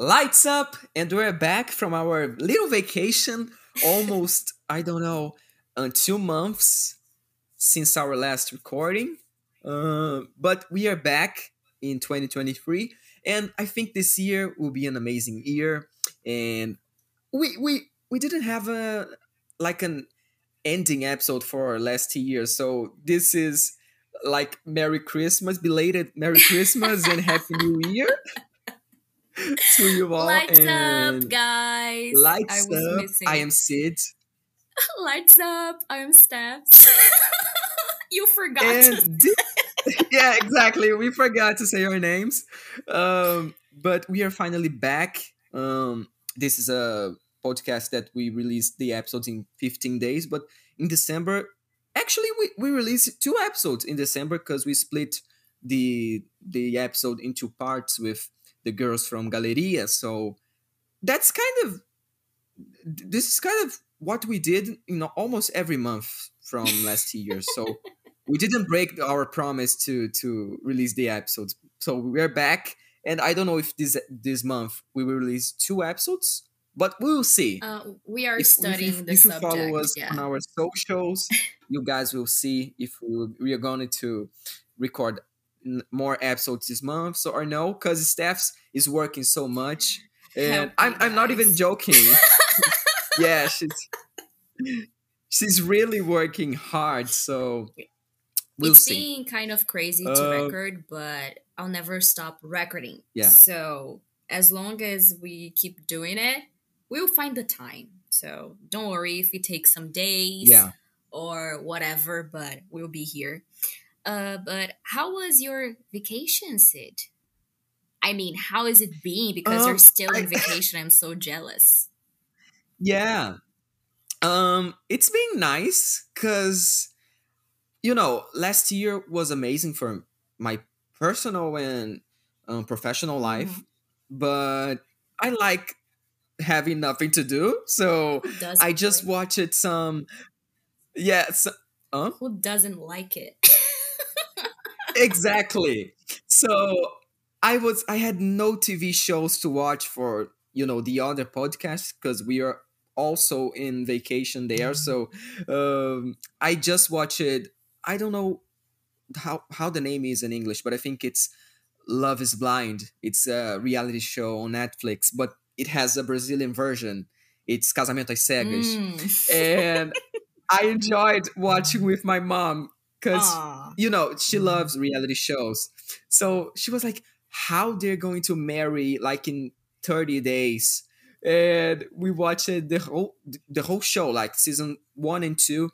Lights up, and we're back from our little vacation. Almost, I don't know, uh, two months since our last recording. Uh, but we are back in 2023, and I think this year will be an amazing year. And we we we didn't have a like an ending episode for our last year, so this is like Merry Christmas, belated Merry Christmas and Happy New Year to you all. Lights up, guys. Lights I was up. missing. I am Cid. Lights up. I am Stefs. you forgot. Thi- yeah, exactly. We forgot to say our names. Um, but we are finally back. Um, this is a podcast that we released the episodes in 15 days, but in December, actually we, we released two episodes in December because we split the the episode into parts with the girls from Galeria. So that's kind of this is kind of what we did you know almost every month from last year. So we didn't break our promise to to release the episodes. So we're back, and I don't know if this this month we will release two episodes, but we'll see. uh, we are if, studying if, the if you follow us yeah. on our socials, you guys will see if we, we are going to record more episodes this month. So or no, because Stefs is working so much, and Help I'm I'm not even joking. yeah, she's she's really working hard. So we'll it's see. being kind of crazy to Uh, record, but I'll never stop recording. Yeah. So as long as we keep doing it, we'll find the time. So don't worry if it takes some days Yeah. or whatever, but we'll be here. Uh, but how was your vacation, Cid? I mean, how is it being? Because Um, you're still on vacation. I'm so jealous. Yeah. Um, it's been nice because you know last year was amazing for my personal and um, professional life, but I like having nothing to do, so I just like- watched some. Yes, huh? Who doesn't like it? Exactly. So I was I had no TV shows to watch for you know the other podcasts because we are also in vacation there. So um, I just watched it. I don't know how how the name is in English, but I think it's Love Is Blind. It's a reality show on Netflix, but it has a Brazilian version. It's Casamento às Cegas, Mm. and I enjoyed watching with my mom because you know she loves reality shows. So she was like how they're going to marry like in 30 days? And we watched the whole the whole show like season one and two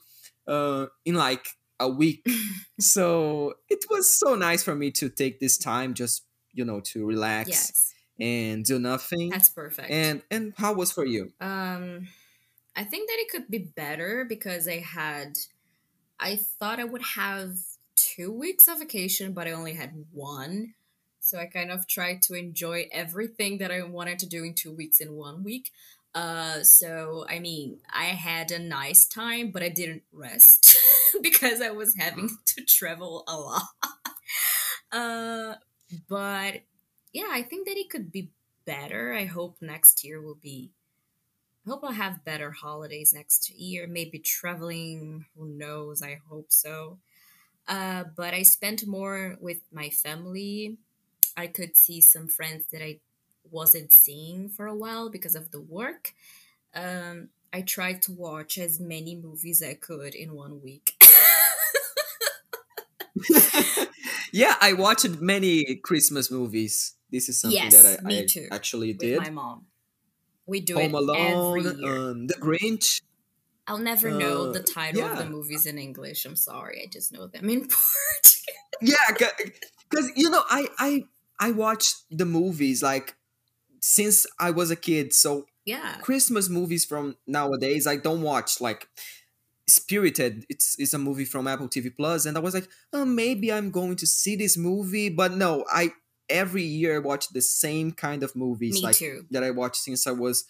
uh in like a week. So it was so nice for me to take this time just you know to relax Yes, and do nothing. That's perfect. and and how was for you? Um, I think that it could be better because I had, I thought I would have two weeks of vacation, but I only had one. So I kind of tried to enjoy everything that I wanted to do in two weeks in one week. Uh, so I mean, I had a nice time, but I didn't rest because I was having to travel a lot. uh, but yeah, I think that it could be better. I hope next year will be I hope I'll have better holidays next year. Maybe traveling. Who knows? I hope so. Uh, but I spent more with my family. I could see some friends that I wasn't seeing for a while because of the work. Um, I tried to watch as many movies I could in one week. yeah i watched many christmas movies this is something Yes, that i, I actually with did my mom. We do Home it Alone, every year. um, The Grinch. I'll never know uh, the title of the movies in English. I'm sorry. I just know them in Portuguese. Yeah, because you know, I I I watch the movies like since I was a kid. So Yeah. Christmas movies from nowadays, I don't watch. Like Spirited, it's it's a movie from Apple TV Plus, and I was like, oh, maybe I'm going to see this movie, but no, I every year I watch the same kind of movies Me like too. that I watched since I was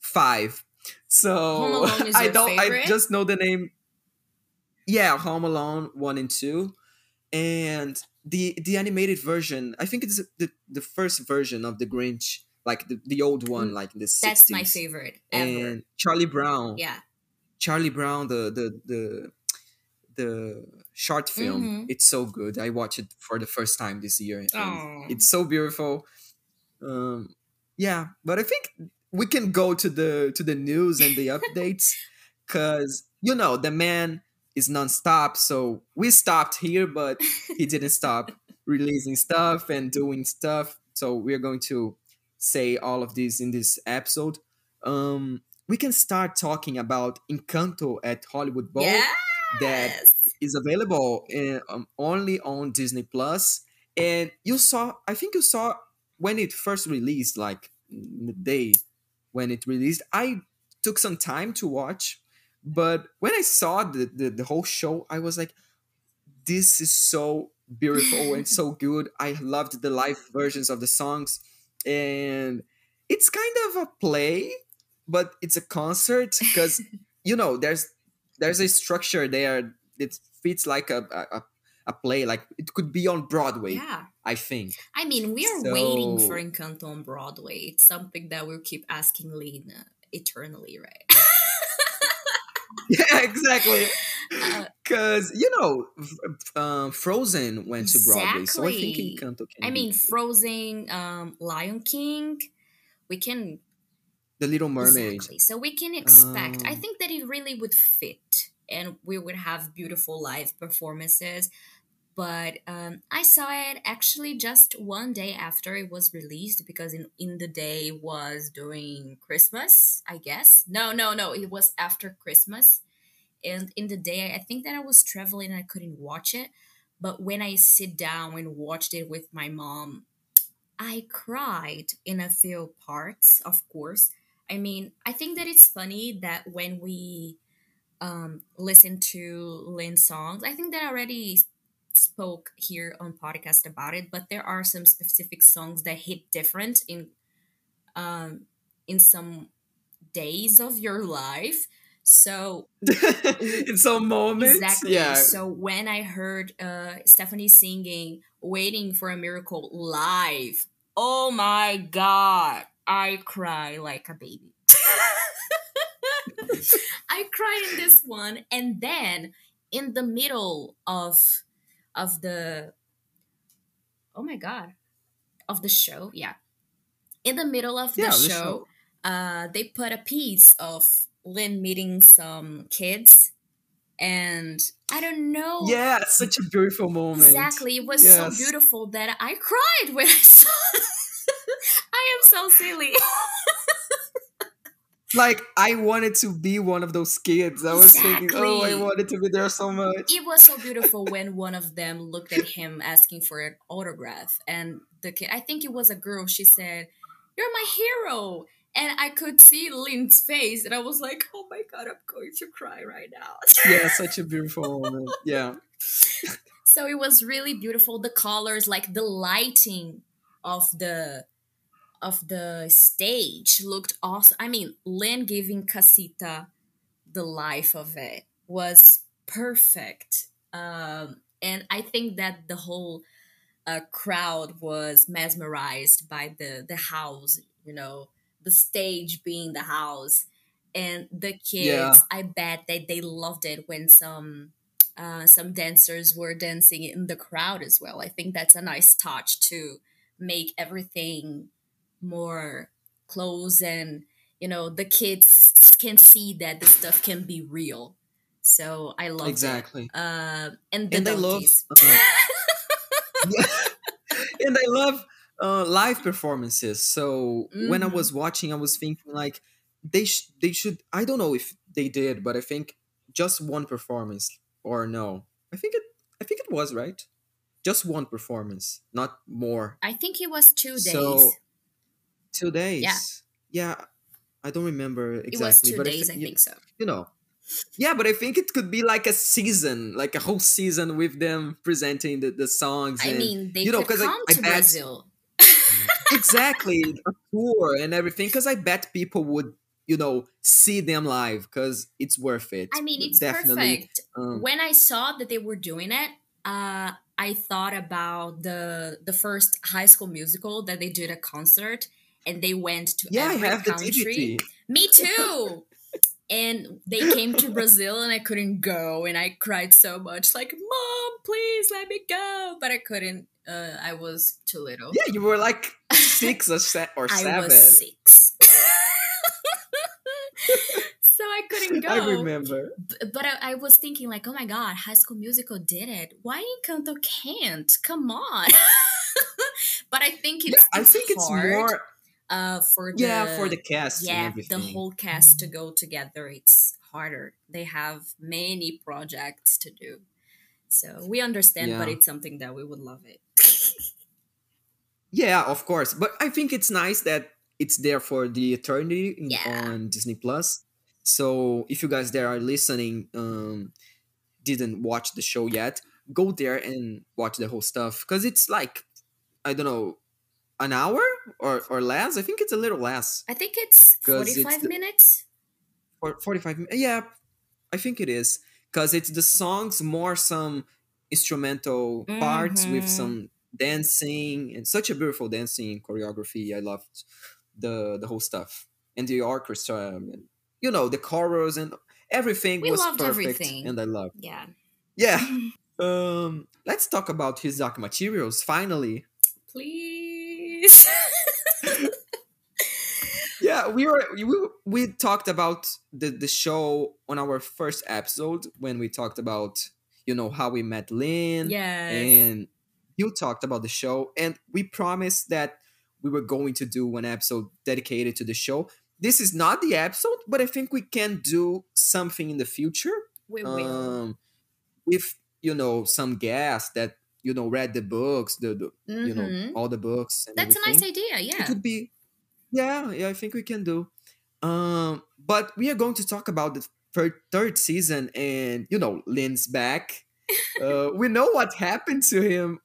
five. So Home Alone is I don't. favorite? I just know the name. Yeah, Home Alone one and two, and the the animated version. I think it's the the first version of the Grinch like the, the old one, Mm, like the 60s. That's my favorite ever. And Charlie Brown. yeah. Charlie Brown, the the the the short film. Mhm. It's so good. I watched it for the first time this year. It's so beautiful. Um, yeah, but I think we can go to the to the news and the updates because you know the man is nonstop. So we stopped here, but he didn't stop releasing stuff and doing stuff. So we're going to say all of this in this episode. Um, we can start talking about Encanto at Hollywood Bowl yes. That is available in, um, only on Disney Plus. And you saw, I think you saw when it first released, like the day when it released. I took some time to watch, but when I saw the, the, the whole show, I was like, this is so beautiful and so good. I loved the live versions of the songs. And it's kind of a play, but it's a concert because, you know, there's there's a structure there that fits like a, a, a play. Like it could be on Broadway, Yeah. I think. I mean, we are waiting So- for Encanto on Broadway. It's something that we'll keep asking Lena eternally, right? Yeah, exactly. Uh, Because you know, um, Frozen went to Broadway, so I think Encanto can. I mean, Frozen, um, Lion King, we can The Little Mermaid. Exactly. So we can expect. I Um, think that it really would fit, and we would have beautiful live performances. But um, I saw it actually just one day after it was released because in, in the day was during Christmas, I guess. No, no, no, it was after Christmas. And in the day, I think that I was traveling and I couldn't watch it. But when I sit down and watched it with my mom, I cried in a few parts, of course. I mean, I think that it's funny that when we um, listen to Lin's songs, I think that I already spoke here on podcast about it, but there are some specific songs that hit different in um, in some days of your life. So In some moments, Exactly. yeah. So when I heard uh, Stephanie singing "Waiting for a Miracle" live, oh my god, I cry like a baby. I cry in this one, and then in the middle of of the oh my god of the show, yeah, in the middle of the the show, uh, they put a piece of Lin meeting some kids, and I don't know. Yeah, it's such a beautiful moment. Exactly. It was Yes. so beautiful that I cried when I saw it. I am so silly. Like I wanted to be one of those kids. I was thinking, oh, I wanted to be there so much. It was so beautiful when one of them looked at him asking for an autograph. And the kid, I think it was a girl, she said, You're my hero. And I could see Lin's face, and I was like, Oh my God, I'm going to cry right now. Yeah, such a beautiful moment. Yeah. so it was really beautiful the colors like the lighting of the of the stage looked awesome i mean Lin giving casita the life of it was perfect um and i think that the whole uh, crowd was mesmerized by the the house you know the stage being the house and the kids Yeah. i bet that they loved it when some uh, some dancers were dancing in the crowd as well. I think that's a nice touch to make everything more clothes and you know the kids can see that the stuff can be real. So I love Exactly. Uh, and the And I love uh, and I love uh, live performances. So when I Mhm. was watching, I was thinking like they sh- they should. I don't know if they did, but I think just one performance or no. I think it. I think it was right. Just one performance, not more. I think it was two days. So two days. Yeah. Yeah. I don't remember it exactly, was two but days, I, I thi- think so. you know yeah but i think it could be like a season like a whole season with them presenting the, the songs I and mean, they you know, could 'cause I- come I to bet- Brazil. exactly a tour and everything because i bet people would you know see them live because it's worth it I mean, it's definitely perfect. um, when I saw that they were doing it, uh, I thought about the the first High School Musical that they did a concert, and they went to Yeah, I every have country. Me too. and they came to Brazil and I couldn't go and I cried so much like mom please let me go but I couldn't uh, I was too little Yeah, you were like six or, se- or I seven. was six so I couldn't go I remember. But I, I was thinking like oh my god High School Musical did it why Encanto can't come on but I think it's Yeah, I think it's more. Uh for the Yeah, for the cast and yeah the whole cast to go together it's harder they have many projects to do so we understand but it's something that we would love it Yeah, of course. But I think it's nice that it's there for the eternity Yeah. on Disney Plus. So if you guys there are listening, um, didn't watch the show yet, go there and watch the whole stuff because it's like I don't know, an hour or or less. I think it's a little less. i think it's 45 the- minutes For forty five. Yeah, I think it is because it's the songs more some instrumental parts with Mhm. some dancing and such a beautiful dancing choreography. I loved the the whole stuff and the orchestra and you know the chorus and everything We was loved perfect everything. and I loved. yeah Yeah. Um, let's talk about his dark materials. Finally, please yeah, we were we, we talked about the the show on our first episode when we talked about you know how we met Lin. yes and you talked about the show and we promised that we were going to do an episode dedicated to the show this is not the episode but i think we can do something in the future we will um with you know some guests that you know read the books the, the you know Mhm. all the books that's a nice idea it yeah could be yeah yeah i think we can do. Um but we are going to talk about the third, third season and you know Lin's back. Uh we know what happened to him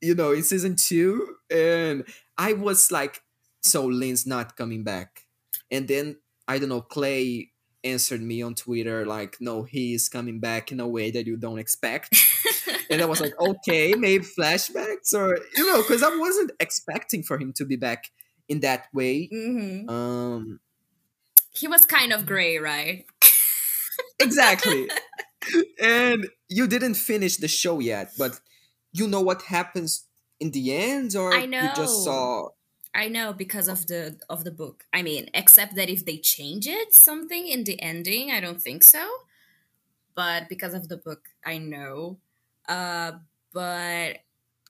you know in season two and i was like so Lin's not coming back. And then i don't know clay answered me on twitter like no he is coming back in a way that you don't expect. And i was like okay maybe flashbacks or you know because i wasn't expecting for him to be back in that way Mhm. um he was kind of gray right exactly and you didn't finish the show yet but you know what happens in the end or I know. you just saw I know because of the of the book. I mean, except that if they change it something in the ending, I don't think so. But because of the book, I know. Uh but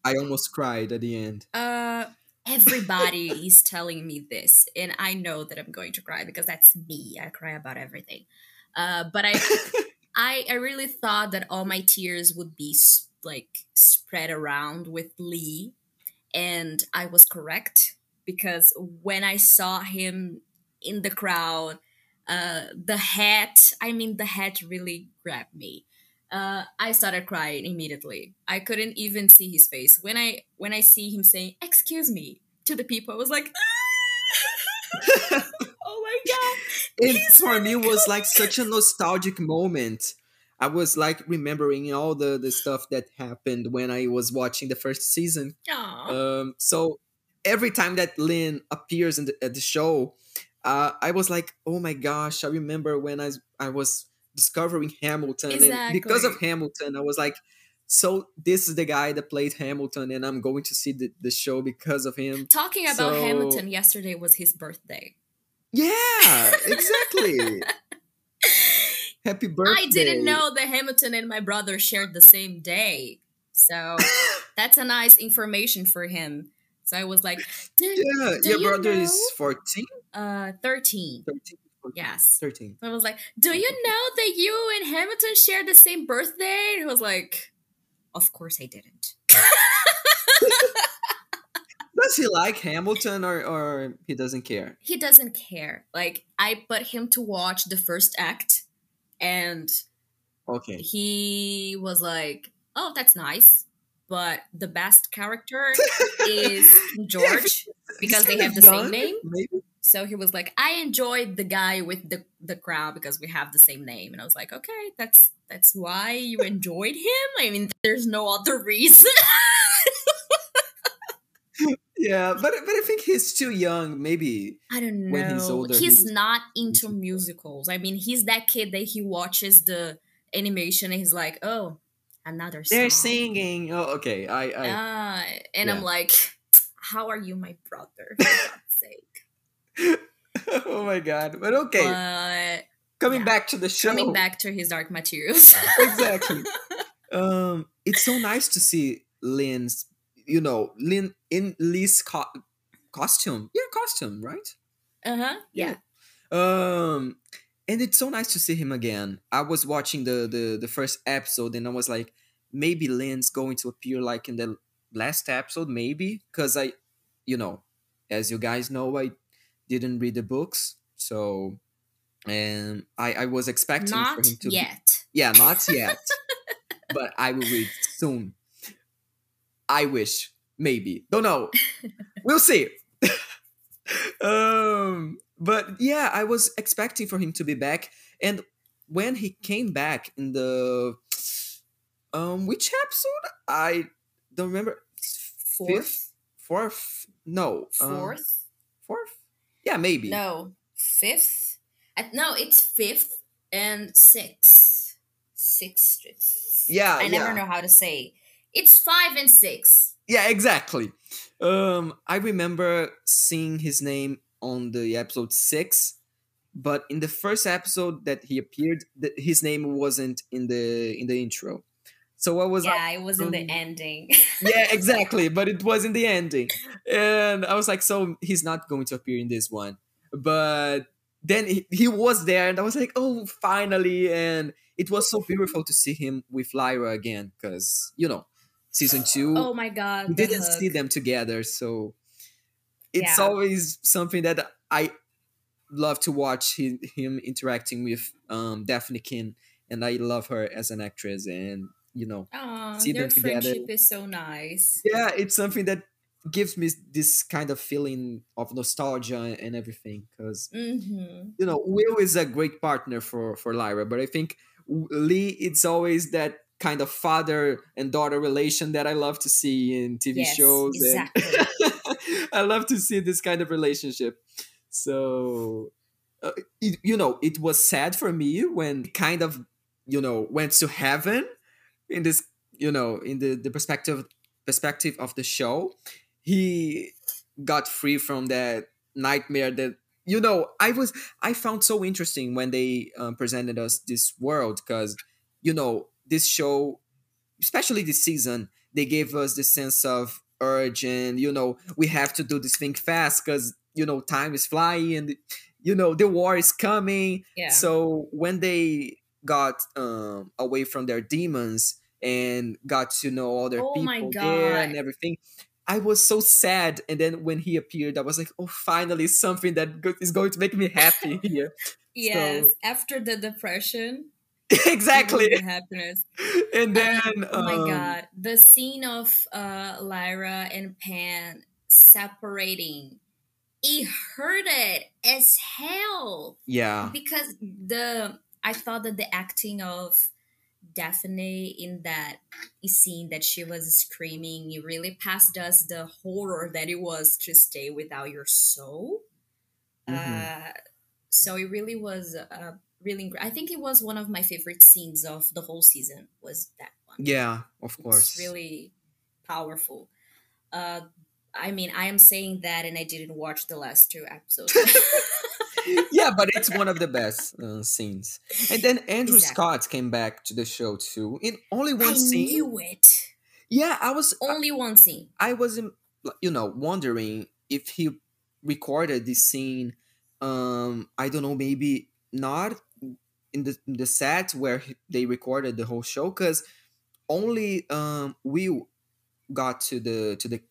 i almost cried at the end uh everybody is telling me this and I know that I'm going to cry because that's me. I cry about everything. Uh but I I I really thought that all my tears would be s- like spread around with Lee, and I was correct because when I saw him in the crowd, uh, the hat I mean the hat really grabbed me. Uh, I started crying immediately. I couldn't even see his face when I when I see him saying "excuse me" to the people. I was like, "Oh my god!" it He's for me was like such a nostalgic moment i was like remembering all the the stuff that happened when i was watching the first season um so every time that Lin appears in the, at the show uh i was like oh my gosh i remember when i i was discovering hamilton and because of hamilton i was like so this is the guy that played hamilton and i'm going to see the, the show because of him Talking about So- Hamilton yesterday was his birthday. yeah exactly happy birthday I didn't know that Hamilton and my brother shared the same day. So that's a nice information for him. So I was like, "Did- yeah Do your you brother is know- 14 uh, 13. 13 Yes. 13 I was like, Do you know that you and Hamilton share the same birthday? And he was like, Of course I didn't. does he like hamilton or or he doesn't care He doesn't care. Like, I put him to watch the first act, and okay he was like, "Oh, that's nice," but the best character is George because they have the same name. maybe So he was like, "I enjoyed the guy with the the crown because we have the same name," and I was like, "Okay, that's that's why you enjoyed him. I mean, there's no other reason." yeah, but but I think he's too young. Maybe I don't know. When he's older, he's he was not into into- musicals. I mean, he's that kid that he watches the animation and he's like, "Oh, another song." they're singing. Oh, okay. I I Ah, and I'm like, "How are you, my brother? For God's sake!" oh my god. But okay, But coming yeah. back to the show. coming back to his dark materials. exactly. um, it's so nice to see Lin's, you know, Lin in Lee's co- costume. Yeah, costume, right? uh huh. Yeah. Um, and it's so nice to see him again. I was watching the the the first episode, and I was like, maybe Lin's going to appear like in the last episode, maybe, because I, you know, as you guys know, I didn't read the books, so. And I, I was expecting for Not him to be- yet. yeah, not yet. but I will read soon. I wish. Maybe. Don't know. we'll see. um but yeah, I was expecting for him to be back. And when he came back in the um which episode? I don't remember. Fourth. Fifth? Fourth? No. Fourth. fourth? Yeah, maybe. No, fifth. No, it's fifth and sixth. Sixth. Street. Yeah, I never yeah. know how to say. It's five and six. Yeah, exactly. Um, I remember seeing his name on the episode six, but in the first episode that he appeared, the, his name wasn't in the in the intro. So what was yeah, it was in the ending. yeah, exactly, but it was in the ending, and I was like, so he's not going to appear in this one, but then he, he was there, and I was like, oh, finally, and it was so beautiful to see him with Lyra again, because you know, season two oh my god. we didn't see them together so it's Yeah. always something that i love to watch him, him interacting with um Dafne Keen and i love her as an actress and you know Aw, see their them together. friendship is so nice. yeah it's something that gives me this kind of feeling of nostalgia and everything because Mm-hmm. you know will is a great partner for for lyra but i think lee it's always that kind of father and daughter relation that i love to see in tv Yes, shows exactly. I love to see this kind of relationship. So, uh, it, you know, it was sad for me when kind of, you know, went to heaven in this, you know, in the, the perspective perspective of the show. He got free from that nightmare that you know i was i found so interesting when they um, presented us this world because you know this show especially this season they gave us the sense of urge and you know we have to do this thing fast because you know time is flying and you know the war is coming Yeah. so when they got um, away from their demons and got to know all their Oh people there and everything i was so sad and then when he appeared i was like oh finally something that is going to make me happy here yes. After the depression, exactly the happiness. and then oh my um, god, the scene of uh, Lyra and Pan separating, it hurted as hell yeah because the I thought that the acting of Dafne in that scene that she was screaming, it really passed us the horror that it was to stay without your soul. Mhm. Uh, so it really was uh, really. I think it was one of my favorite scenes of the whole season. Was that one? yeah of course It's really powerful. Uh, I mean, I am saying that, and I didn't watch the last two episodes. yeah, but it's one of the best uh, scenes. And then Andrew Exactly. Scott came back to the show too in only one I scene. knew it. Yeah, I was Only one scene. I was you know wondering if he recorded this scene. Um, I don't know, maybe not in the in the set where he- they recorded the whole show because only um Will got to the to the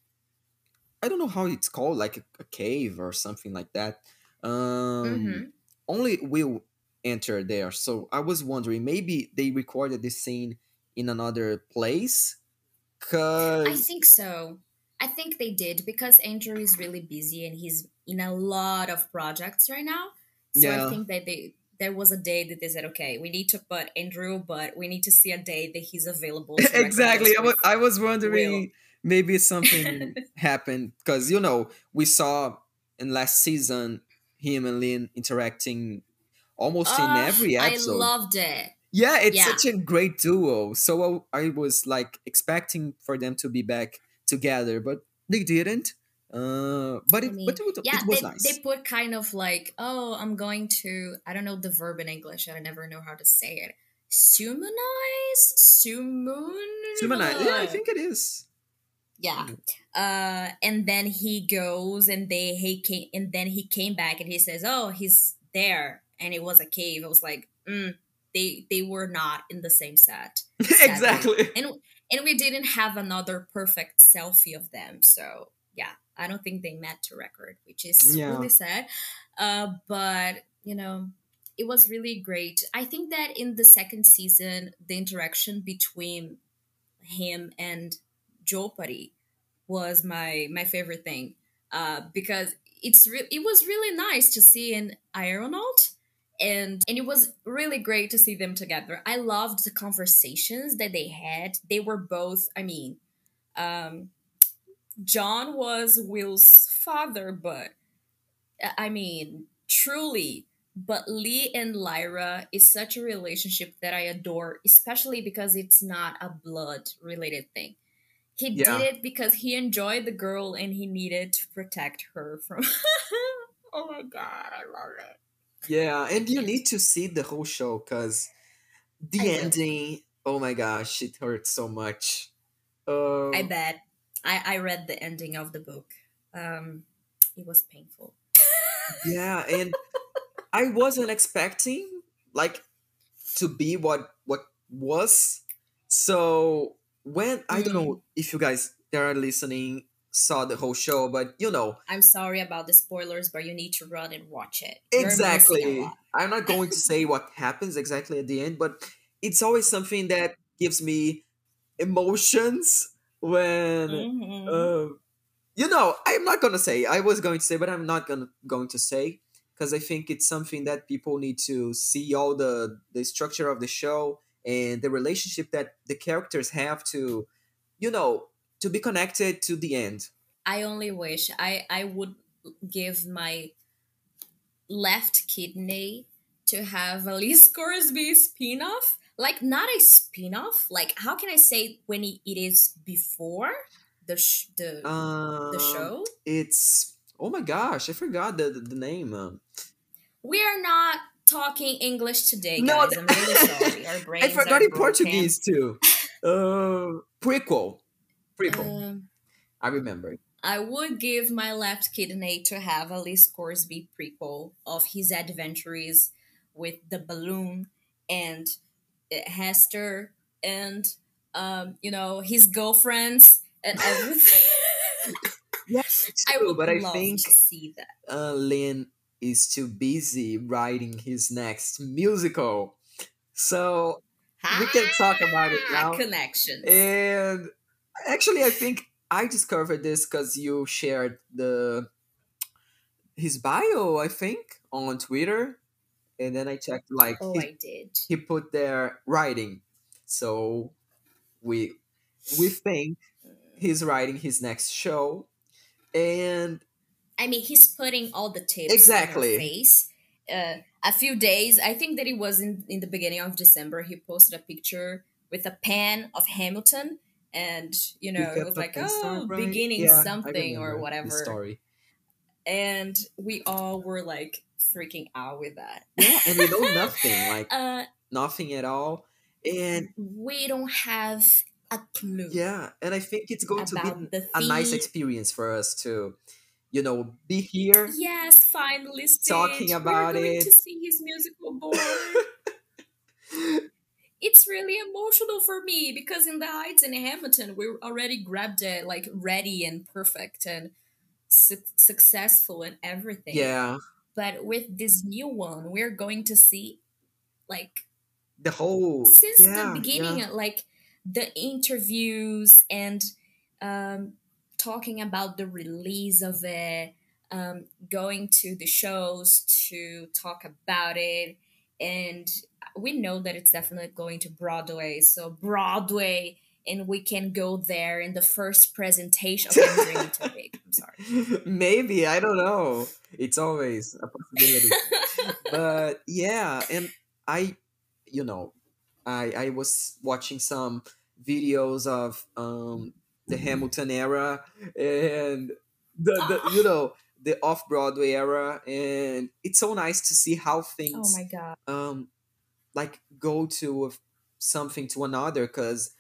I don't know how it's called, like a, a cave or something like that. Um, Mhm. only Will enter there. So I was wondering, maybe they recorded this scene in another place. Cause I think so. I think they did because Andrew is really busy and he's in a lot of projects right now. So Yeah. I think that they there was a day that they said, okay, we need to put Andrew, but we need to see a day that he's available. exactly. I was. I was wondering maybe something happened because you know we saw in last season him and Lin interacting almost in every episode. I loved it. Yeah, it's yeah. such a great duo. So I, I, was like expecting for them to be back together, but they didn't. Uh, but it, I mean, but it, yeah, it was they, nice. They put kind of like, oh, I'm going to. I don't know the verb in English. I never know how to say it. Sumonize, sumun. Sumonize. Yeah, I think it is. Yeah. Uh, and then he goes, and they he came, and then he came back, and he says, "Oh, he's there," and it was a cave. I was like, mm, they they were not in the same set. exactly. And and we didn't have another perfect selfie of them, so yeah, I don't think they met to record, which is yeah. really sad. Uh, but you know, it was really great. I think that in the second season, the interaction between him and Jopari was my my favorite thing uh, because it's re- it was really nice to see an aeronaut and and it was really great to see them together. I loved the conversations that they had. They were both, I mean, um, John was Will's father, but I mean, truly, but Lee and Lyra is such a relationship that I adore, especially because it's not a blood related thing. He yeah. did it because he enjoyed the girl and he needed to protect her from. oh my god, I love it. Yeah, and you need to see the whole show because the I ending. Oh my gosh, it hurts so much. Uh, I bet. I I read the ending of the book. Um, it was painful. yeah, and I wasn't expecting like to be what what was. So when mm. I don't know mm. if you guys that are listening saw the whole show, but you know. I'm sorry about the spoilers, but you need to run and watch it. Exactly. I'm not going to say what happens exactly at the end, but it's always something that gives me emotions when mm-hmm. uh, you know i'm not gonna say i was going to say but i'm not gonna going to say because i think it's something that people need to see all the the structure of the show and the relationship that the characters have to you know to be connected to the end. I only wish i i would give my left kidney to have a Lee Scoresby spin-off. Like not a spin-off. Like how can i say when it is before the sh- the the show? it's oh my gosh i forgot the the, the name um, we are not talking English today, guys. No, I'm really sorry. Our brains I forgot in Portuguese too. Uh, prequel. Prequel. Um, I remember. I would give my left kidney to have a Lee Scoresby prequel of his adventures with the balloon and uh, Hester and um, you know his girlfriends and everything. yes, true, I would but I think see that. Uh, Lin is too busy writing his next musical. So we can talk about it ah, now. Connections. And actually, I think I discovered this because you shared the his bio, I think, on Twitter. And then I checked like Oh, he, I did. He put there writing. So we we think he's writing his next show. And I mean, he's putting all the tips exactly. face. Uh, a few days, I think that it was in, in the beginning of December, he posted a picture with a pen of Hamilton, and you know, it was like, oh, right? beginning yeah, something or whatever. Story. And we all were like freaking out with that. Yeah, and we know nothing, like uh, nothing at all. And we don't have a clue. Yeah, and I think it's going to be a nice experience for us to you know, be here. Yes, finally, talking about We're it. To see his musical board. it's really emotional for me because in the Heights and Hamilton, we already grabbed it like ready and perfect and su- successful and everything. Yeah. But with this new one, we're going to see like the whole since yeah, the beginning, yeah. like the interviews and um talking about the release of it, um, going to the shows to talk about it. And we know that it's definitely going to Broadway. So, Broadway and we can go there in the first presentation. Okay, I'm dreaming too big. I'm sorry. Maybe I don't know. It's always a possibility. but yeah, and I, you know, I I was watching some videos of um the Hamilton era and the, the you know the off Broadway era, and it's so nice to see how things Oh my god. um like go to something to another because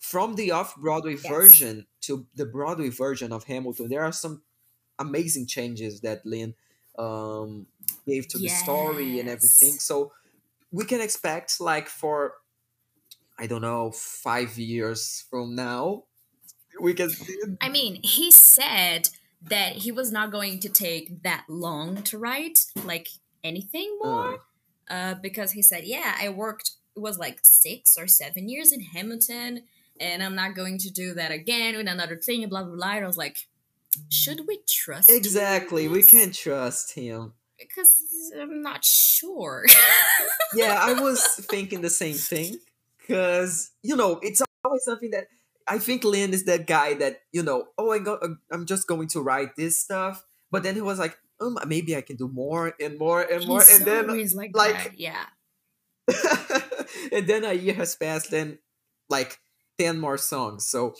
from the off Broadway Yes. version to the Broadway version of Hamilton, there are some amazing changes that Lin um, gave to the story and everything. So we can expect, like, for I don't know, five years from now, we can see. I mean, he said that he was not going to take that long to write, like anything more, Uh, uh, because he said, "Yeah, I worked. It was like six or seven years in Hamilton, and I'm not going to do that again with another thing." Blah blah blah. And I was like, "Should we trust?" exactly, with we this? can trust him. because I'm not sure. yeah, I was thinking the same thing because you know it's always something that I think Lin is that guy that you know. Oh, I go, I'm just going to write this stuff, but then he was like, um, maybe I can do more and more and more, He's and then like, like- that. Yeah. and then a year has passed, and like ten more songs. So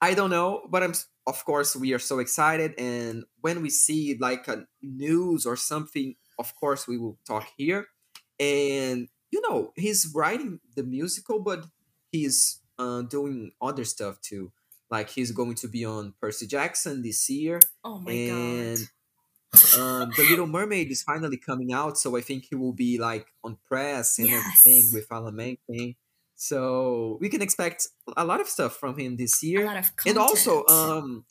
I don't know, but I'm of course we are so excited, and when we see like a news or something, of course we will talk here. And you know, he's writing the musical, but he's uh, doing other stuff too. Like he's going to be on Percy Jackson this year, Oh my and god. um, the Little Mermaid is finally coming out, so I think he will be like on press and everything Yes. with Alan Menken. So we can expect a lot of stuff from him this A year, lot of and also um,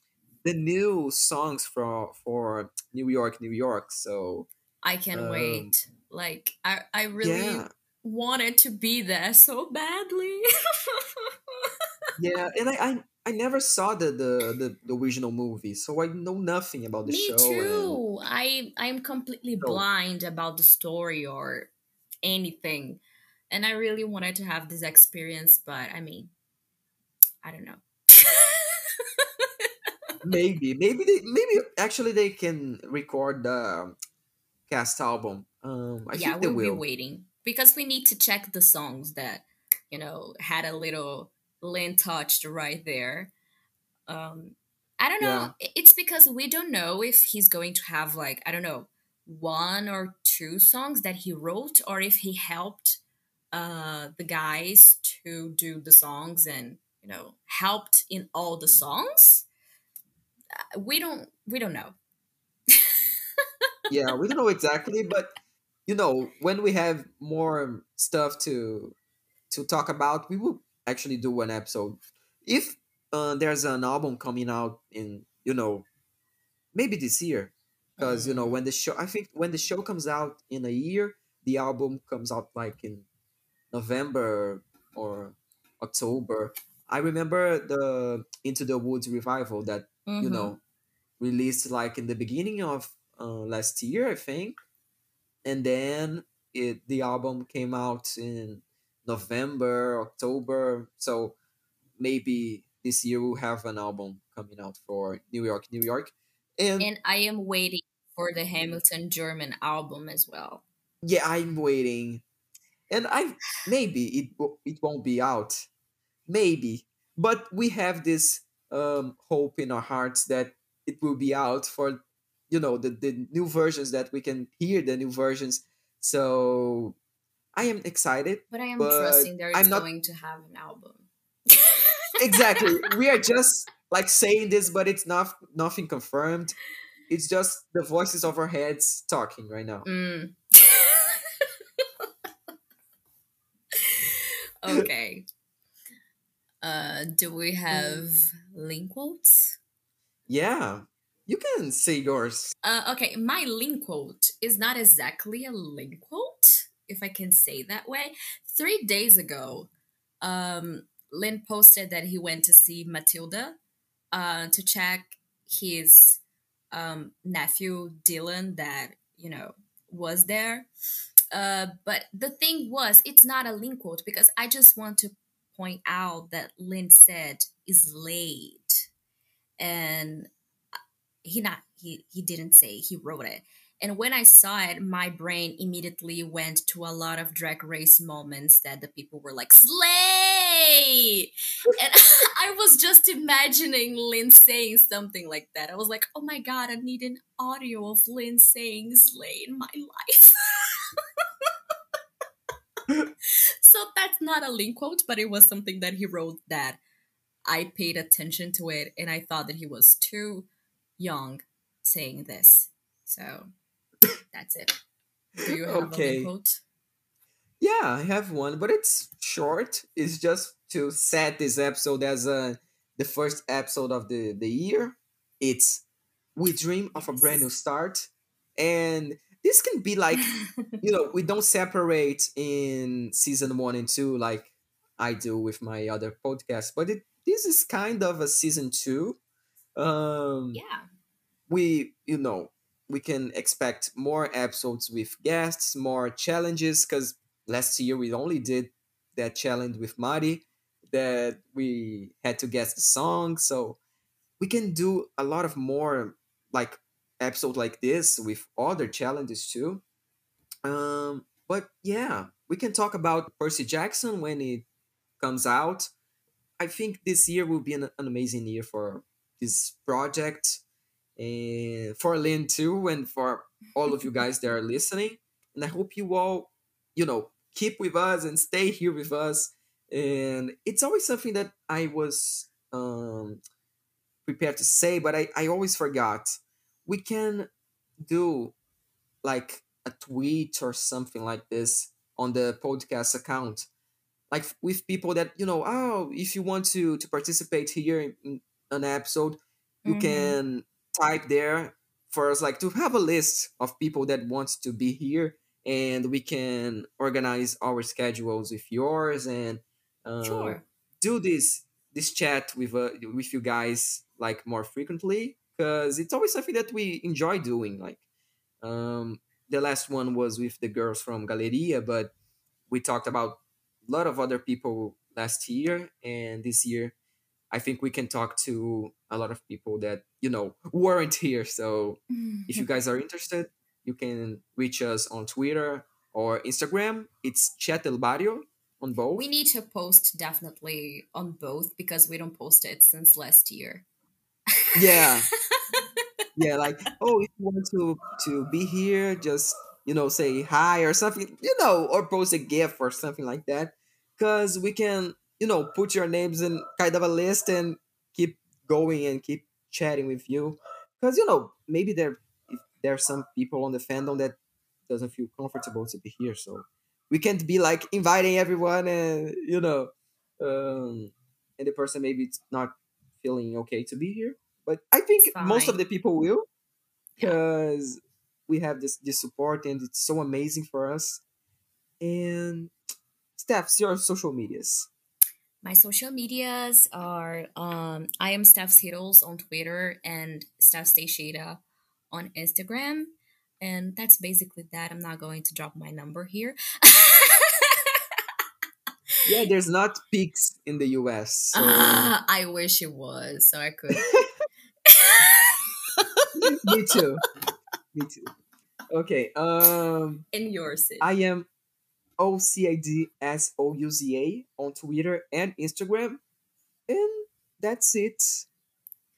the new songs for for New York, New York. So I can um, wait. Like I, I really yeah, wanted to be there so badly. yeah, and I, I I never saw the, the the the original movie, so I know nothing about the Me show. And too. I I'm completely so blind about the story or anything. And I really wanted to have this experience, but I mean, I don't know. maybe maybe they maybe actually they can record the cast album. Um, I yeah, think they we'll be waiting because we need to check the songs that, you know, had a little Lin touched right there. Um, I don't know. Yeah. It's because we don't know if he's going to have like I don't know one or two songs that he wrote, or if he helped uh, the guys to do the songs and you know helped in all the songs. Uh, We don't. We don't know. yeah, we don't know exactly, but you know, when we have more stuff to to talk about, we will actually do an episode. If uh, there's an album coming out in, you know, maybe this year, because you know Mm. when the show, I think when the show comes out in a year, the album comes out like in November or October. I remember the Into the Woods revival that you Mhm. know released like in the beginning of uh, last year i think and then it the album came out in november october. So maybe this year we'll have an album coming out for new york new york. And And I am waiting for the Hamilton German album as well. yeah i'm waiting. And i maybe it it won't be out. Maybe. But we have this um hope in our hearts that it will be out for you know the, the new versions that we can hear the new versions so i am excited But I am but trusting there is i'm not going to have an album. exactly we are just like saying this but it's not nothing confirmed it's just the voices of our heads talking right now Mm. okay. Uh, do we have link quotes? yeah you can say yours Uh, okay, my link quote is not exactly a link quote, if I can say that way. Three days ago, um, Lin posted that he went to see Matilda uh, to check his um, nephew Dylan that, you know, was there. Uh, but the thing was, it's not a link quote because I just want to point out that Lin said is late. And he not he he didn't say he wrote it. And when I saw it, my brain immediately went to a lot of drag race moments that the people were like, Slay! and I was just imagining Lin saying something like that. I was like, oh my god, I need an audio of Lin saying Slay in my life. so that's not a link quote, but it was something that he wrote that I paid attention to it and I thought that he was too young saying this. So that's it. Do you have okay. a quote? Yeah, I have one, but it's short. It's just to set this episode as a the first episode of the the year. It's we dream of a brand new start, and this can be like you know we don't separate in season one and two like I do with my other podcast, but it this is kind of a season two. Um, yeah, we you know we can expect more episodes with guests, more challenges. Because last year we only did that challenge with Mari, that we had to guess the song. So we can do a lot of more like episode like this with other challenges too. Um, but yeah, we can talk about Percy Jackson when it comes out. I think this year will be an, an amazing year for this project and for Lin too, and for all of you guys that are listening. And I hope you all, you know, keep with us and stay here with us. And it's always something that I was um, prepared to say, but I, I always forgot. We can do like a tweet or something like this on the podcast account like with people that you know oh if you want to to participate here in an episode you mm-hmm. can type there for us like to have a list of people that wants to be here and we can organize our schedules with yours and uh, sure. do this this chat with uh, with you guys like more frequently because it's always something that we enjoy doing like um the last one was with the girls from Galeria but we talked about a lot of other people last year and this year I think we can talk to a lot of people that you know weren't here. So mm-hmm. if you guys are interested, you can reach us on Twitter or Instagram. It's Chat del Barrio on both. We need to post definitely on both because we don't post it since last year. Yeah. yeah, like oh, if you want to to be here, just you know say hi or something, you know, or post a GIF or something like that, because we can you know put your names in kind of a list and keep going and keep chatting with you. Because you know maybe there if there are some people on the fandom that doesn't feel comfortable to be here. So we can't be like inviting everyone and you know um and the person maybe it's not feeling okay to be here. But i think most of the people will because yeah. we have this this support and it's so amazing for us. And Stefs your social medias my social medias are um, I am Stefshiddles on Twitter and Steph Teixeira on Instagram. And that's basically that. I'm not going to drop my number here. yeah, there's not Pix in the US. So. Uh, I wish it was, so I could. Me too. Me too. Okay. Um in your city. I am O C I D S O U Z A on Twitter and Instagram. And that's it.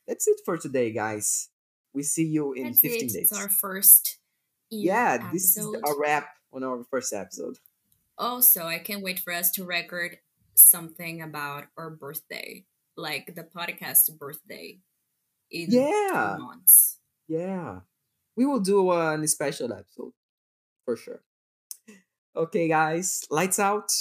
That's it for today, guys. We see you in that's 15 it. days. It's our first Yeah, episode. this is a wrap on our first episode. Also, I can't wait for us to record something about our birthday, like the podcast birthday in yeah. months. Yeah. We will do uh, a special episode for sure. Okay, guys, lights out.